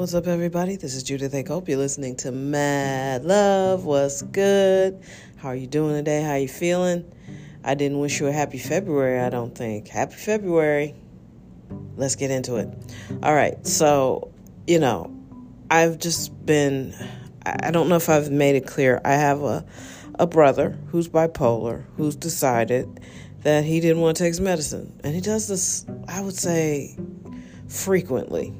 What's up, everybody? This is Judith A. Cope. You're listening to Mad Love. What's good? How are you doing today? How are you feeling? I didn't wish you a happy February, I don't think. Happy February. Let's get into it. All right. So, you know, I've just been, I don't know if I've made it clear. I have a, a brother who's bipolar who's decided that he didn't want to take his medicine. And he does this, I would say, frequently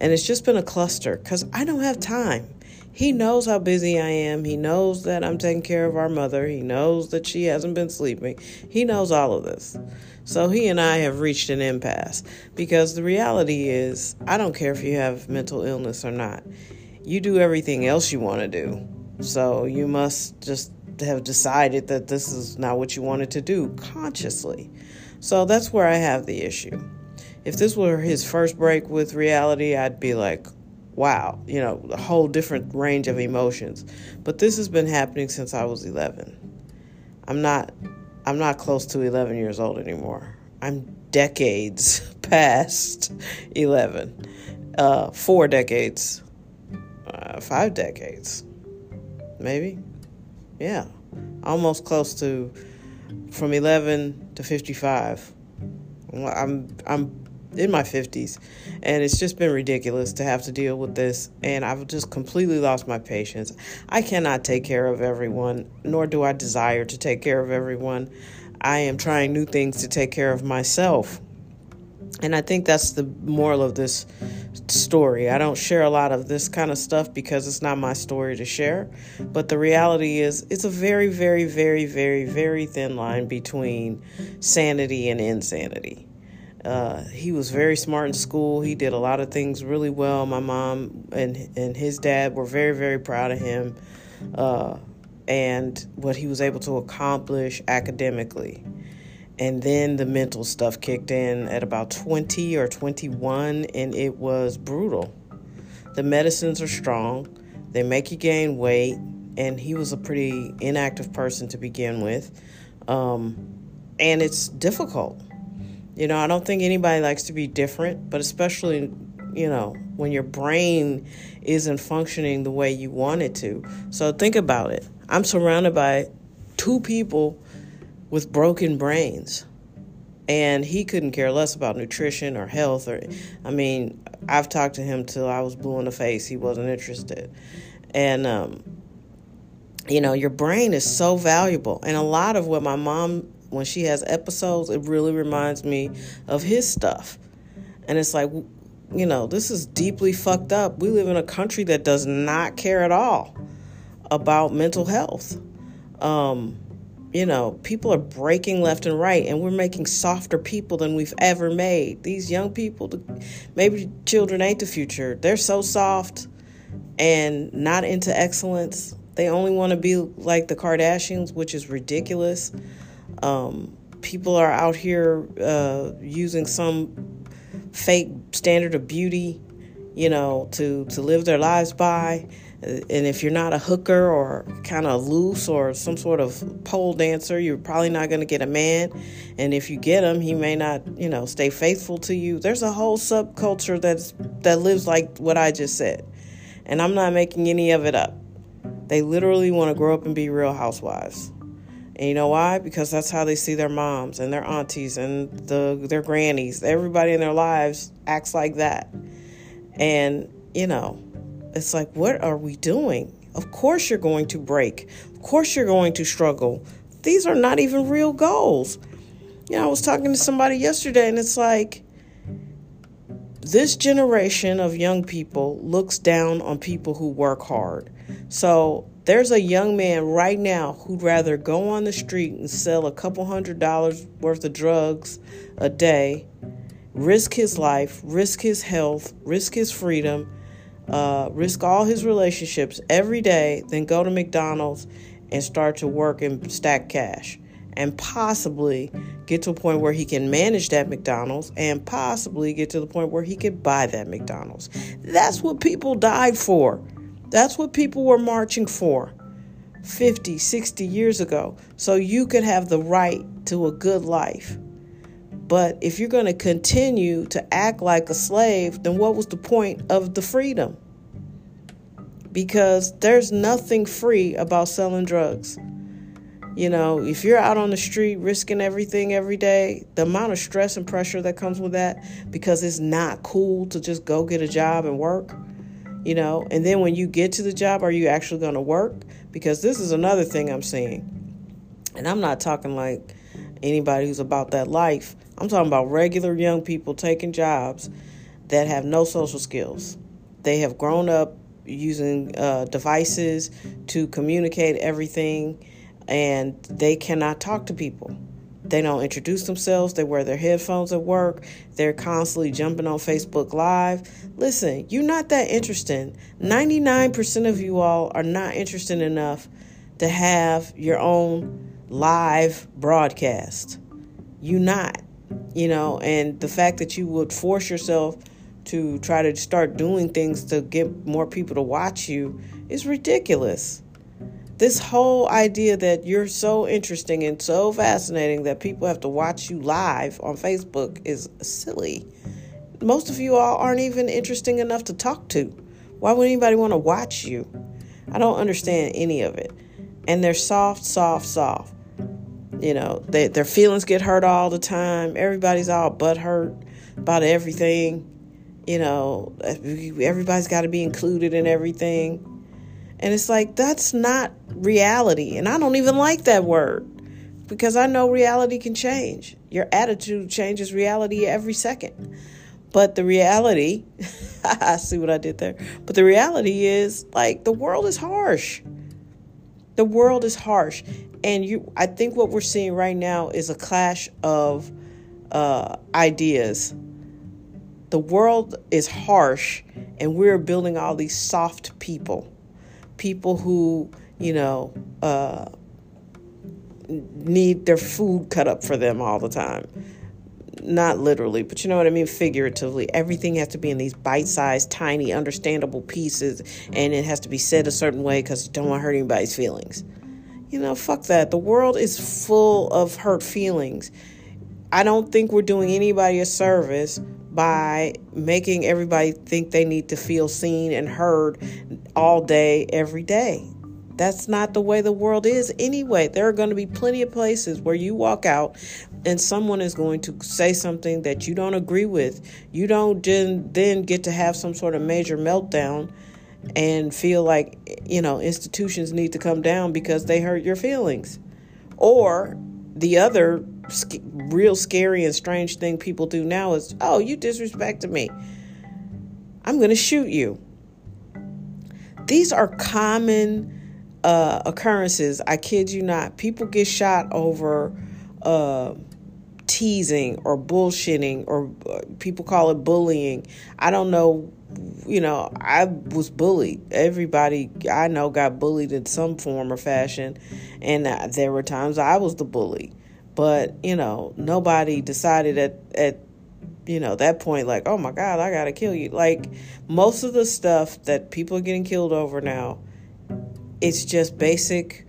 and it's just been a cluster because I don't have time. He knows how busy I am. He knows that I'm taking care of our mother. He knows that she hasn't been sleeping. He knows all of this. So he and I have reached an impasse because the reality is, I don't care if you have mental illness or not. You do everything else you want to do. So you must just have decided that this is not what you wanted to do consciously. So that's where I have the issue if this were his first break with reality, I'd be like, wow, you know, a whole different range of emotions. But this has been happening since I was 11. I'm not I'm not close to 11 years old anymore. I'm decades past 11. Uh, four decades. Uh, five decades. Maybe. Yeah. Almost close to from 11 to 55. I'm I'm in my 50s and it's just been ridiculous to have to deal with this and I've just completely lost my patience. I cannot take care of everyone nor do I desire to take care of everyone. I am trying new things to take care of myself. And I think that's the moral of this story. I don't share a lot of this kind of stuff because it's not my story to share. But the reality is, it's a very, very, very, very, very thin line between sanity and insanity. Uh, he was very smart in school. He did a lot of things really well. My mom and and his dad were very very proud of him, uh, and what he was able to accomplish academically. And then the mental stuff kicked in at about 20 or 21, and it was brutal. The medicines are strong, they make you gain weight, and he was a pretty inactive person to begin with. Um, and it's difficult you know, I don't think anybody likes to be different, but especially, you know, when your brain isn't functioning the way you want it to. So think about it. I'm surrounded by two people with broken brains. And he couldn't care less about nutrition or health or I mean, I've talked to him till I was blue in the face. He wasn't interested. And um you know, your brain is so valuable. And a lot of what my mom when she has episodes, it really reminds me of his stuff. And it's like, you know, this is deeply fucked up. We live in a country that does not care at all about mental health. Um, you know, people are breaking left and right, and we're making softer people than we've ever made. These young people, maybe children ain't the future. They're so soft and not into excellence. They only want to be like the Kardashians, which is ridiculous. Um, people are out here uh, using some fake standard of beauty, you know, to, to live their lives by. And if you're not a hooker or kind of loose or some sort of pole dancer, you're probably not going to get a man. And if you get him, he may not, you know, stay faithful to you. There's a whole subculture that's that lives like what I just said. And I'm not making any of it up. They literally want to grow up and be real housewives. And you know why? Because that's how they see their moms and their aunties and the their grannies. Everybody in their lives acts like that. And, you know, it's like what are we doing? Of course you're going to break. Of course you're going to struggle. These are not even real goals. You know, I was talking to somebody yesterday and it's like this generation of young people looks down on people who work hard. So there's a young man right now who'd rather go on the street and sell a couple hundred dollars worth of drugs a day, risk his life, risk his health, risk his freedom, uh, risk all his relationships every day, than go to McDonald's and start to work and stack cash and possibly get to a point where he can manage that McDonald's and possibly get to the point where he could buy that McDonald's. That's what people died for. That's what people were marching for 50, 60 years ago. So you could have the right to a good life. But if you're going to continue to act like a slave, then what was the point of the freedom? Because there's nothing free about selling drugs. You know, if you're out on the street risking everything every day, the amount of stress and pressure that comes with that, because it's not cool to just go get a job and work, you know, and then when you get to the job, are you actually going to work? Because this is another thing I'm seeing. And I'm not talking like anybody who's about that life. I'm talking about regular young people taking jobs that have no social skills. They have grown up using uh, devices to communicate everything, and they cannot talk to people. They don't introduce themselves. They wear their headphones at work. They're constantly jumping on Facebook Live. Listen, you're not that interesting. 99% of you all are not interested enough to have your own live broadcast. You not, you know, and the fact that you would force yourself to try to start doing things to get more people to watch you is ridiculous. This whole idea that you're so interesting and so fascinating that people have to watch you live on Facebook is silly. Most of you all aren't even interesting enough to talk to. Why would anybody want to watch you? I don't understand any of it. And they're soft, soft, soft. You know, they, their feelings get hurt all the time. Everybody's all butt hurt about everything. You know, everybody's got to be included in everything. And it's like, that's not reality. And I don't even like that word because I know reality can change. Your attitude changes reality every second. But the reality, I see what I did there. But the reality is like the world is harsh. The world is harsh and you i think what we're seeing right now is a clash of uh, ideas the world is harsh and we're building all these soft people people who you know uh, need their food cut up for them all the time not literally, but you know what I mean, figuratively. Everything has to be in these bite sized, tiny, understandable pieces, and it has to be said a certain way because you don't want to hurt anybody's feelings. You know, fuck that. The world is full of hurt feelings. I don't think we're doing anybody a service by making everybody think they need to feel seen and heard all day, every day. That's not the way the world is anyway. There are going to be plenty of places where you walk out and someone is going to say something that you don't agree with. You don't then get to have some sort of major meltdown and feel like you know institutions need to come down because they hurt your feelings or the other sc- real scary and strange thing people do now is oh you disrespected me. I'm going to shoot you. These are common uh, occurrences. I kid you not. People get shot over uh, teasing or bullshitting or uh, people call it bullying. I don't know you know, I was bullied. Everybody I know got bullied in some form or fashion, and there were times I was the bully. But you know, nobody decided at at you know that point like, oh my God, I gotta kill you. Like most of the stuff that people are getting killed over now, it's just basic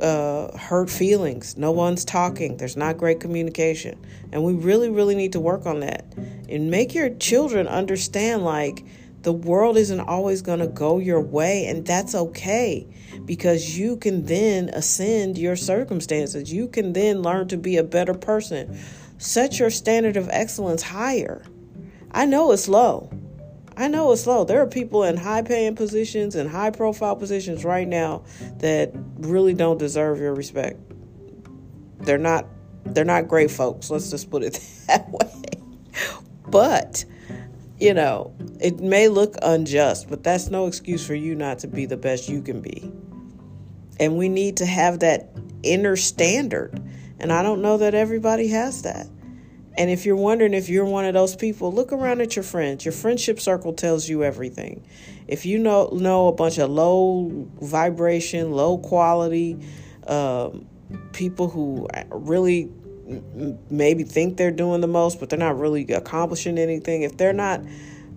uh, hurt feelings. No one's talking. There's not great communication. And we really, really need to work on that. And make your children understand like the world isn't always going to go your way. And that's okay because you can then ascend your circumstances. You can then learn to be a better person. Set your standard of excellence higher. I know it's low. I know it's low. There are people in high paying positions and high profile positions right now that really don't deserve your respect. They're not they're not great folks. Let's just put it that way. But you know, it may look unjust, but that's no excuse for you not to be the best you can be. And we need to have that inner standard. And I don't know that everybody has that. And if you're wondering if you're one of those people, look around at your friends. Your friendship circle tells you everything. If you know know a bunch of low vibration, low quality um, people who really maybe think they're doing the most, but they're not really accomplishing anything. If they're not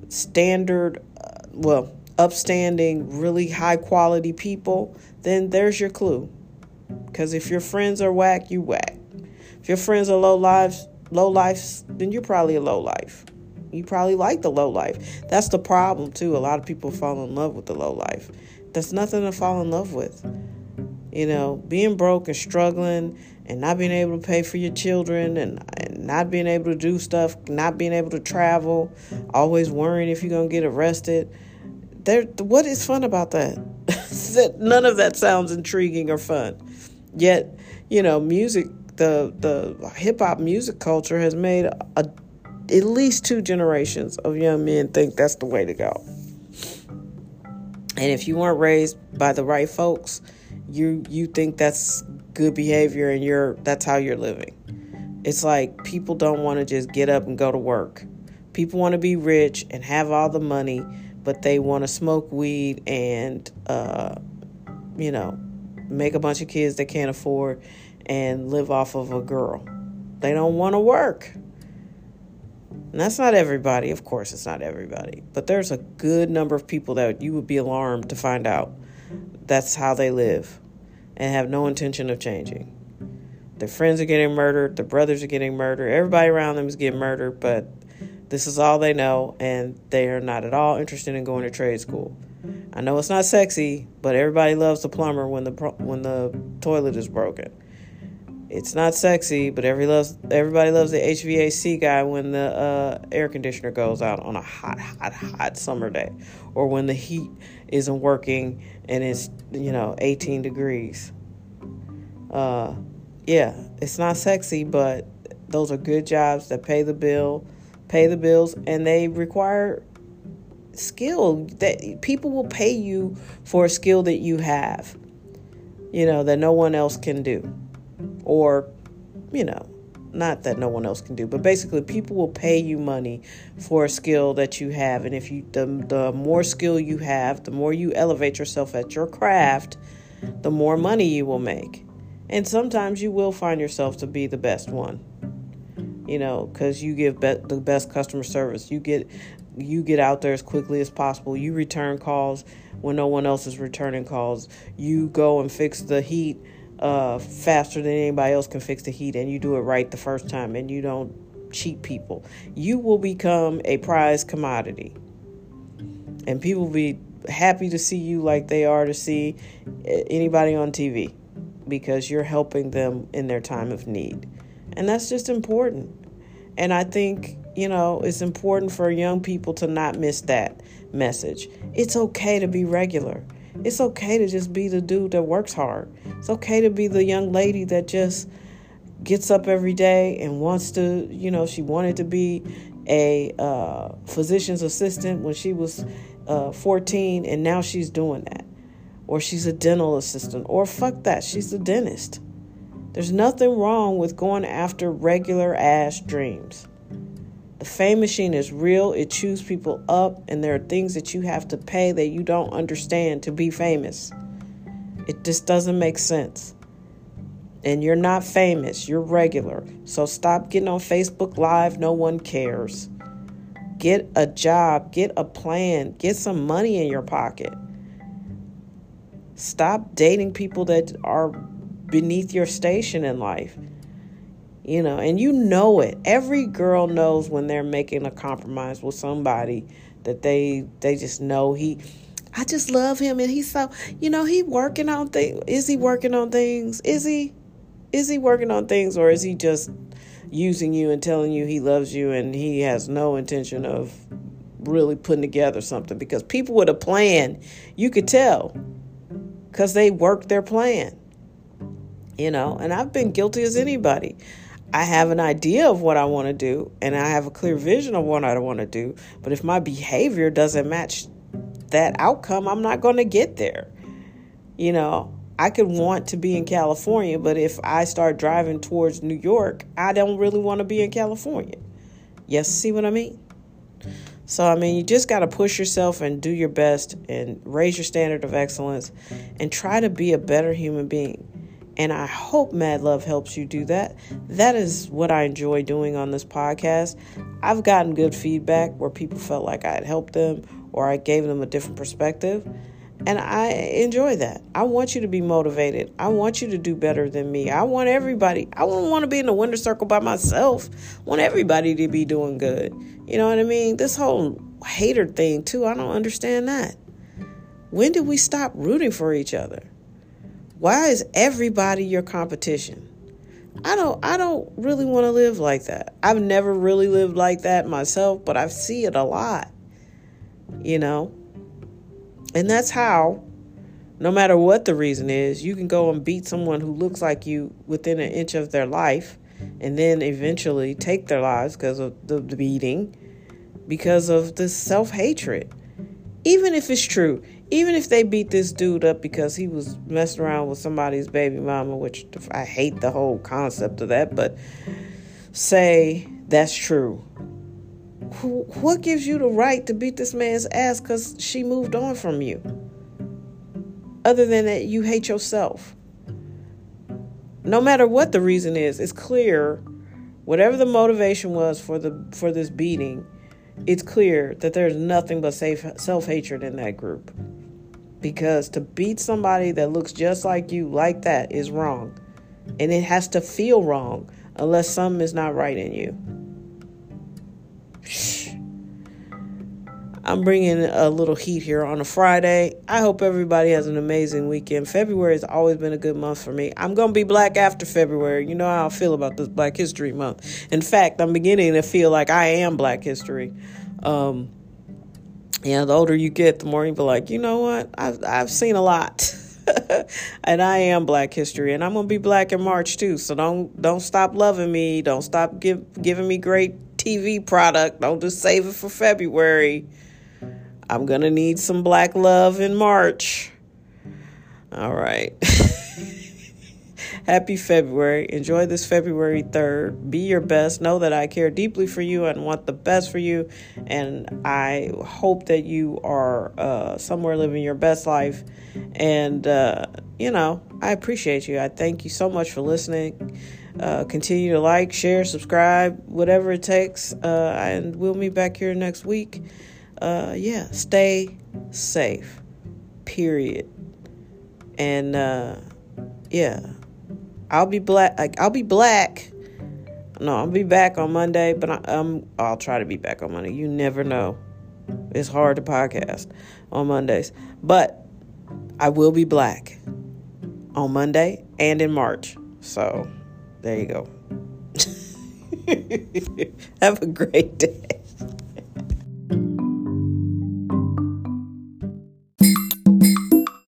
standard, uh, well, upstanding, really high quality people, then there's your clue. Because if your friends are whack, you whack. If your friends are low lives, low lives, then you're probably a low life. You probably like the low life. That's the problem too. A lot of people fall in love with the low life. That's nothing to fall in love with. You know, being broke and struggling and not being able to pay for your children and, and not being able to do stuff, not being able to travel, always worrying if you're going to get arrested. There, what is fun about that? None of that sounds intriguing or fun. Yet, you know, music, the the hip hop music culture has made a, at least two generations of young men think that's the way to go. And if you weren't raised by the right folks, you you think that's good behavior and you're that's how you're living. It's like people don't want to just get up and go to work. People want to be rich and have all the money, but they want to smoke weed and uh, you know make a bunch of kids they can't afford and live off of a girl. They don't want to work. And that's not everybody, of course, it's not everybody, but there's a good number of people that you would be alarmed to find out that's how they live and have no intention of changing. Their friends are getting murdered, their brothers are getting murdered, everybody around them is getting murdered, but this is all they know, and they are not at all interested in going to trade school. I know it's not sexy, but everybody loves the plumber when the when the toilet is broken. It's not sexy, but every loves everybody loves the HVAC guy when the uh, air conditioner goes out on a hot, hot, hot summer day, or when the heat isn't working and it's you know 18 degrees. Uh, yeah, it's not sexy, but those are good jobs that pay the bill, pay the bills, and they require skill that people will pay you for a skill that you have. You know that no one else can do, or you know not that no one else can do, but basically people will pay you money for a skill that you have. And if you the the more skill you have, the more you elevate yourself at your craft, the more money you will make. And sometimes you will find yourself to be the best one. You know, cuz you give be- the best customer service. You get you get out there as quickly as possible. You return calls when no one else is returning calls. You go and fix the heat uh, faster than anybody else can fix the heat and you do it right the first time and you don't cheat people, you will become a prize commodity. And people will be happy to see you like they are to see anybody on TV because you're helping them in their time of need. And that's just important. And I think, you know, it's important for young people to not miss that message. It's okay to be regular. It's okay to just be the dude that works hard. It's okay to be the young lady that just gets up every day and wants to, you know, she wanted to be a uh, physician's assistant when she was uh, 14 and now she's doing that. Or she's a dental assistant. Or fuck that, she's a dentist. There's nothing wrong with going after regular ass dreams. The fame machine is real. It chews people up, and there are things that you have to pay that you don't understand to be famous. It just doesn't make sense. And you're not famous, you're regular. So stop getting on Facebook Live. No one cares. Get a job, get a plan, get some money in your pocket. Stop dating people that are beneath your station in life you know, and you know it. Every girl knows when they're making a compromise with somebody that they they just know he I just love him and he's so you know, he working on things. Is he working on things? Is he is he working on things or is he just using you and telling you he loves you and he has no intention of really putting together something because people with a plan, you could tell cuz they work their plan. You know, and I've been guilty as anybody. I have an idea of what I want to do and I have a clear vision of what I want to do. But if my behavior doesn't match that outcome, I'm not going to get there. You know, I could want to be in California, but if I start driving towards New York, I don't really want to be in California. Yes, see what I mean? So, I mean, you just got to push yourself and do your best and raise your standard of excellence and try to be a better human being. And I hope Mad Love helps you do that. That is what I enjoy doing on this podcast. I've gotten good feedback where people felt like I had helped them or I gave them a different perspective. And I enjoy that. I want you to be motivated. I want you to do better than me. I want everybody. I don't want to be in the winner circle by myself. I want everybody to be doing good. You know what I mean? This whole hater thing, too, I don't understand that. When did we stop rooting for each other? Why is everybody your competition? I don't I don't really want to live like that. I've never really lived like that myself, but I see it a lot. You know? And that's how no matter what the reason is, you can go and beat someone who looks like you within an inch of their life and then eventually take their lives because of the, beating because of this self-hatred. Even if it's true, even if they beat this dude up because he was messing around with somebody's baby mama, which I hate the whole concept of that, but say that's true. What gives you the right to beat this man's ass because she moved on from you? Other than that, you hate yourself. No matter what the reason is, it's clear, whatever the motivation was for the for this beating, it's clear that there's nothing but self hatred in that group. Because to beat somebody that looks just like you like that is wrong. And it has to feel wrong unless something is not right in you. I'm bringing a little heat here on a Friday. I hope everybody has an amazing weekend. February has always been a good month for me. I'm going to be black after February. You know how I feel about this Black History Month. In fact, I'm beginning to feel like I am Black History. Um, yeah, the older you get, the more you be like, you know what? I've, I've seen a lot. and I am Black History, and I'm gonna be black in March too. So don't don't stop loving me. Don't stop give, giving me great TV product. Don't just save it for February. I'm going to need some black love in March. All right. Happy February. Enjoy this February 3rd. Be your best. Know that I care deeply for you and want the best for you. And I hope that you are uh, somewhere living your best life. And, uh, you know, I appreciate you. I thank you so much for listening. Uh, continue to like, share, subscribe, whatever it takes. Uh, and we'll meet back here next week uh, yeah, stay safe. Period. And uh, yeah, I'll be black. Like, I'll be black. No, I'll be back on Monday, but I, um, I'll try to be back on Monday. You never know. It's hard to podcast on Mondays, but I will be black on Monday and in March. So there you go. Have a great day.